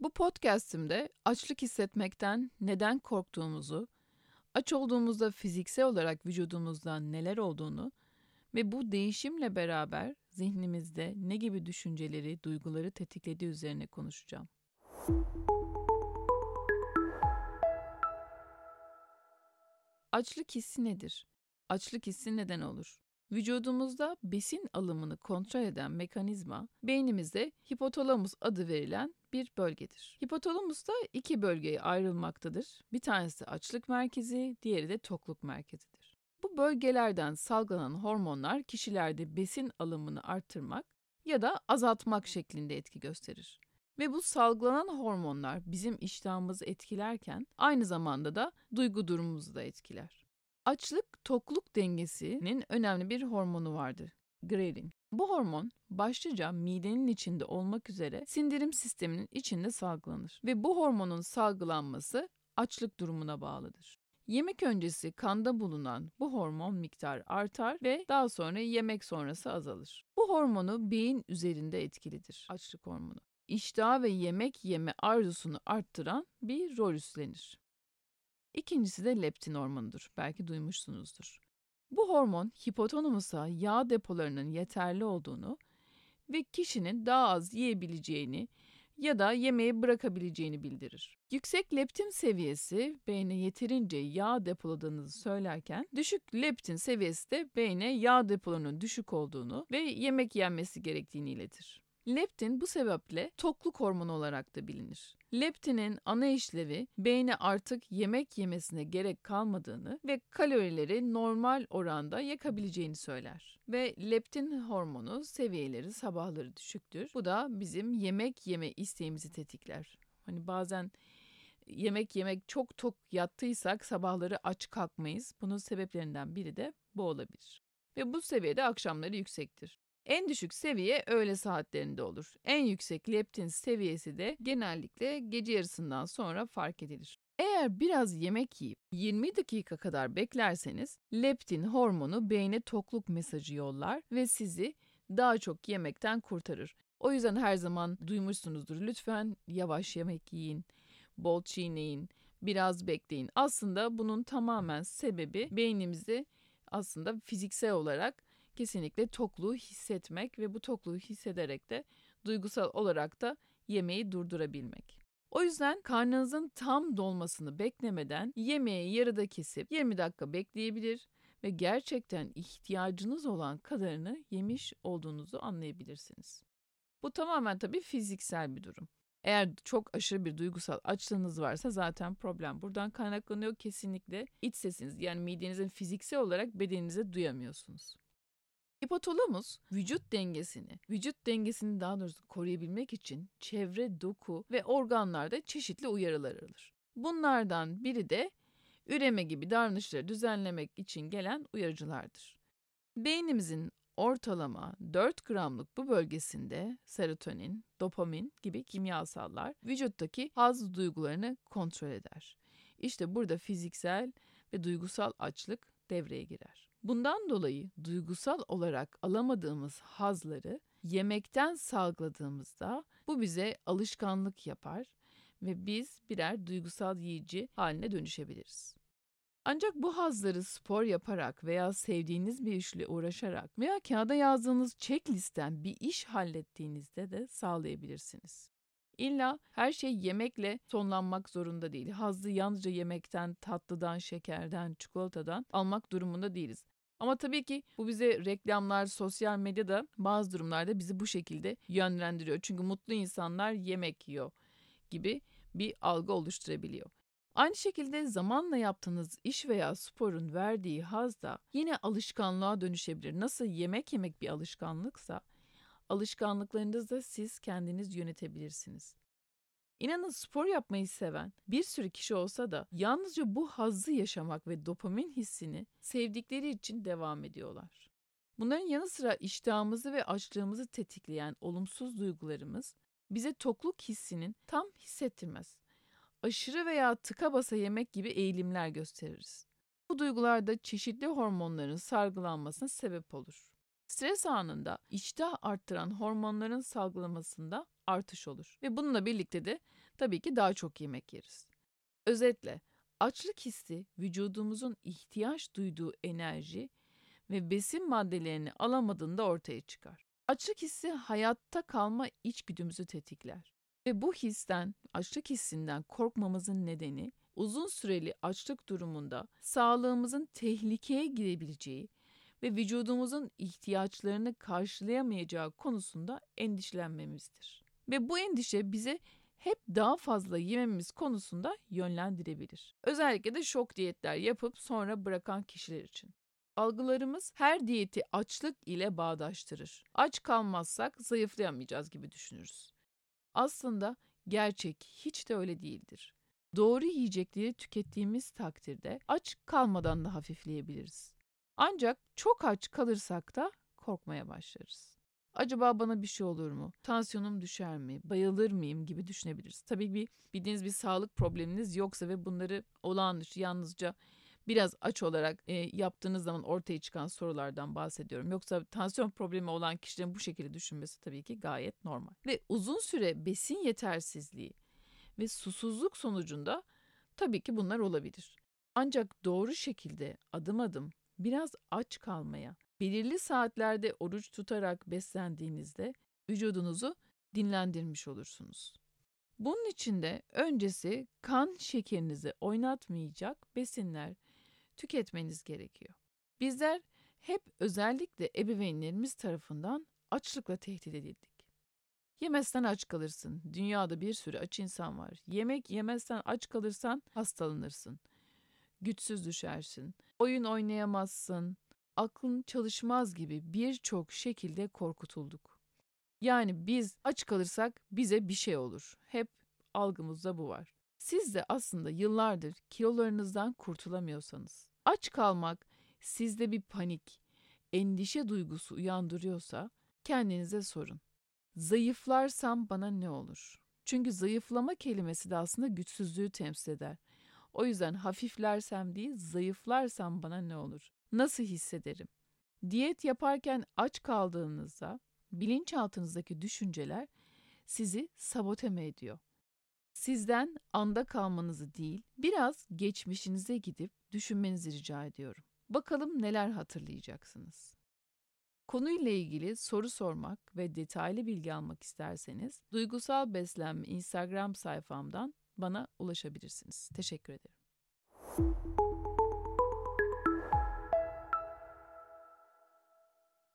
Bu podcast'imde açlık hissetmekten neden korktuğumuzu, aç olduğumuzda fiziksel olarak vücudumuzda neler olduğunu ve bu değişimle beraber zihnimizde ne gibi düşünceleri, duyguları tetiklediği üzerine konuşacağım. Açlık hissi nedir? Açlık hissi neden olur? Vücudumuzda besin alımını kontrol eden mekanizma beynimizde hipotalamus adı verilen bir bölgedir. Hipotalamus da iki bölgeye ayrılmaktadır. Bir tanesi açlık merkezi, diğeri de tokluk merkezidir. Bu bölgelerden salgılanan hormonlar kişilerde besin alımını arttırmak ya da azaltmak şeklinde etki gösterir. Ve bu salgılanan hormonlar bizim iştahımızı etkilerken aynı zamanda da duygu durumumuzu da etkiler. Açlık tokluk dengesinin önemli bir hormonu vardır. Ghrelin. Bu hormon başlıca midenin içinde olmak üzere sindirim sisteminin içinde salgılanır ve bu hormonun salgılanması açlık durumuna bağlıdır. Yemek öncesi kanda bulunan bu hormon miktarı artar ve daha sonra yemek sonrası azalır. Bu hormonu beyin üzerinde etkilidir. Açlık hormonu. İştah ve yemek yeme arzusunu arttıran bir rol üstlenir. İkincisi de leptin hormonudur. Belki duymuşsunuzdur. Bu hormon hipotalamusa yağ depolarının yeterli olduğunu ve kişinin daha az yiyebileceğini ya da yemeği bırakabileceğini bildirir. Yüksek leptin seviyesi beyne yeterince yağ depoladığınızı söylerken düşük leptin seviyesi de beyne yağ depolarının düşük olduğunu ve yemek yenmesi gerektiğini iletir. Leptin bu sebeple tokluk hormonu olarak da bilinir. Leptinin ana işlevi beyne artık yemek yemesine gerek kalmadığını ve kalorileri normal oranda yakabileceğini söyler. Ve leptin hormonu seviyeleri sabahları düşüktür. Bu da bizim yemek yeme isteğimizi tetikler. Hani bazen yemek yemek çok tok yattıysak sabahları aç kalkmayız. Bunun sebeplerinden biri de bu olabilir. Ve bu seviyede akşamları yüksektir. En düşük seviye öğle saatlerinde olur. En yüksek leptin seviyesi de genellikle gece yarısından sonra fark edilir. Eğer biraz yemek yiyip 20 dakika kadar beklerseniz leptin hormonu beyne tokluk mesajı yollar ve sizi daha çok yemekten kurtarır. O yüzden her zaman duymuşsunuzdur. Lütfen yavaş yemek yiyin, bol çiğneyin, biraz bekleyin. Aslında bunun tamamen sebebi beynimizi aslında fiziksel olarak kesinlikle tokluğu hissetmek ve bu tokluğu hissederek de duygusal olarak da yemeği durdurabilmek. O yüzden karnınızın tam dolmasını beklemeden yemeği yarıda kesip 20 dakika bekleyebilir ve gerçekten ihtiyacınız olan kadarını yemiş olduğunuzu anlayabilirsiniz. Bu tamamen tabii fiziksel bir durum. Eğer çok aşırı bir duygusal açlığınız varsa zaten problem buradan kaynaklanıyor kesinlikle iç sesiniz yani midenizin fiziksel olarak bedeninize duyamıyorsunuz. Hipotalamus vücut dengesini, vücut dengesini daha doğrusu koruyabilmek için çevre doku ve organlarda çeşitli uyarılar alır. Bunlardan biri de üreme gibi davranışları düzenlemek için gelen uyarıcılardır. Beynimizin ortalama 4 gramlık bu bölgesinde serotonin, dopamin gibi kimyasallar vücuttaki haz duygularını kontrol eder. İşte burada fiziksel ve duygusal açlık devreye girer. Bundan dolayı duygusal olarak alamadığımız hazları yemekten salgıladığımızda bu bize alışkanlık yapar ve biz birer duygusal yiyici haline dönüşebiliriz. Ancak bu hazları spor yaparak veya sevdiğiniz bir işle uğraşarak veya kağıda yazdığınız checklisten bir iş hallettiğinizde de sağlayabilirsiniz. İlla her şey yemekle sonlanmak zorunda değil. Hazzı yalnızca yemekten, tatlıdan, şekerden, çikolatadan almak durumunda değiliz. Ama tabii ki bu bize reklamlar, sosyal medyada bazı durumlarda bizi bu şekilde yönlendiriyor. Çünkü mutlu insanlar yemek yiyor gibi bir algı oluşturabiliyor. Aynı şekilde zamanla yaptığınız iş veya sporun verdiği haz da yine alışkanlığa dönüşebilir. Nasıl yemek yemek bir alışkanlıksa alışkanlıklarınızı da siz kendiniz yönetebilirsiniz. İnanın spor yapmayı seven bir sürü kişi olsa da yalnızca bu hazzı yaşamak ve dopamin hissini sevdikleri için devam ediyorlar. Bunların yanı sıra iştahımızı ve açlığımızı tetikleyen olumsuz duygularımız bize tokluk hissinin tam hissettirmez. Aşırı veya tıka basa yemek gibi eğilimler gösteririz. Bu duygularda çeşitli hormonların sargılanmasına sebep olur. Stres anında iştah arttıran hormonların salgılamasında artış olur ve bununla birlikte de tabii ki daha çok yemek yeriz. Özetle açlık hissi vücudumuzun ihtiyaç duyduğu enerji ve besin maddelerini alamadığında ortaya çıkar. Açlık hissi hayatta kalma içgüdümüzü tetikler. Ve bu histen, açlık hissinden korkmamızın nedeni uzun süreli açlık durumunda sağlığımızın tehlikeye girebileceği ve vücudumuzun ihtiyaçlarını karşılayamayacağı konusunda endişelenmemizdir. Ve bu endişe bize hep daha fazla yememiz konusunda yönlendirebilir. Özellikle de şok diyetler yapıp sonra bırakan kişiler için. Algılarımız her diyeti açlık ile bağdaştırır. Aç kalmazsak zayıflayamayacağız gibi düşünürüz. Aslında gerçek hiç de öyle değildir. Doğru yiyecekleri tükettiğimiz takdirde aç kalmadan da hafifleyebiliriz. Ancak çok aç kalırsak da korkmaya başlarız. Acaba bana bir şey olur mu? Tansiyonum düşer mi? Bayılır mıyım gibi düşünebiliriz. Tabii bir bildiğiniz bir sağlık probleminiz yoksa ve bunları olağan dışı yalnızca biraz aç olarak e, yaptığınız zaman ortaya çıkan sorulardan bahsediyorum. Yoksa tansiyon problemi olan kişilerin bu şekilde düşünmesi tabii ki gayet normal. Ve uzun süre besin yetersizliği ve susuzluk sonucunda tabii ki bunlar olabilir. Ancak doğru şekilde adım adım biraz aç kalmaya, belirli saatlerde oruç tutarak beslendiğinizde vücudunuzu dinlendirmiş olursunuz. Bunun için de öncesi kan şekerinizi oynatmayacak besinler tüketmeniz gerekiyor. Bizler hep özellikle ebeveynlerimiz tarafından açlıkla tehdit edildik. Yemezsen aç kalırsın. Dünyada bir sürü aç insan var. Yemek yemezsen aç kalırsan hastalanırsın. Güçsüz düşersin. Oyun oynayamazsın. Aklın çalışmaz gibi birçok şekilde korkutulduk. Yani biz aç kalırsak bize bir şey olur. Hep algımızda bu var. Siz de aslında yıllardır kilolarınızdan kurtulamıyorsanız, aç kalmak sizde bir panik, endişe duygusu uyandırıyorsa kendinize sorun. Zayıflarsam bana ne olur? Çünkü zayıflama kelimesi de aslında güçsüzlüğü temsil eder. O yüzden hafiflersem değil, zayıflarsam bana ne olur? Nasıl hissederim? Diyet yaparken aç kaldığınızda bilinçaltınızdaki düşünceler sizi sabote mi ediyor? Sizden anda kalmanızı değil, biraz geçmişinize gidip düşünmenizi rica ediyorum. Bakalım neler hatırlayacaksınız. Konuyla ilgili soru sormak ve detaylı bilgi almak isterseniz Duygusal Beslenme Instagram sayfamdan bana ulaşabilirsiniz. Teşekkür ederim.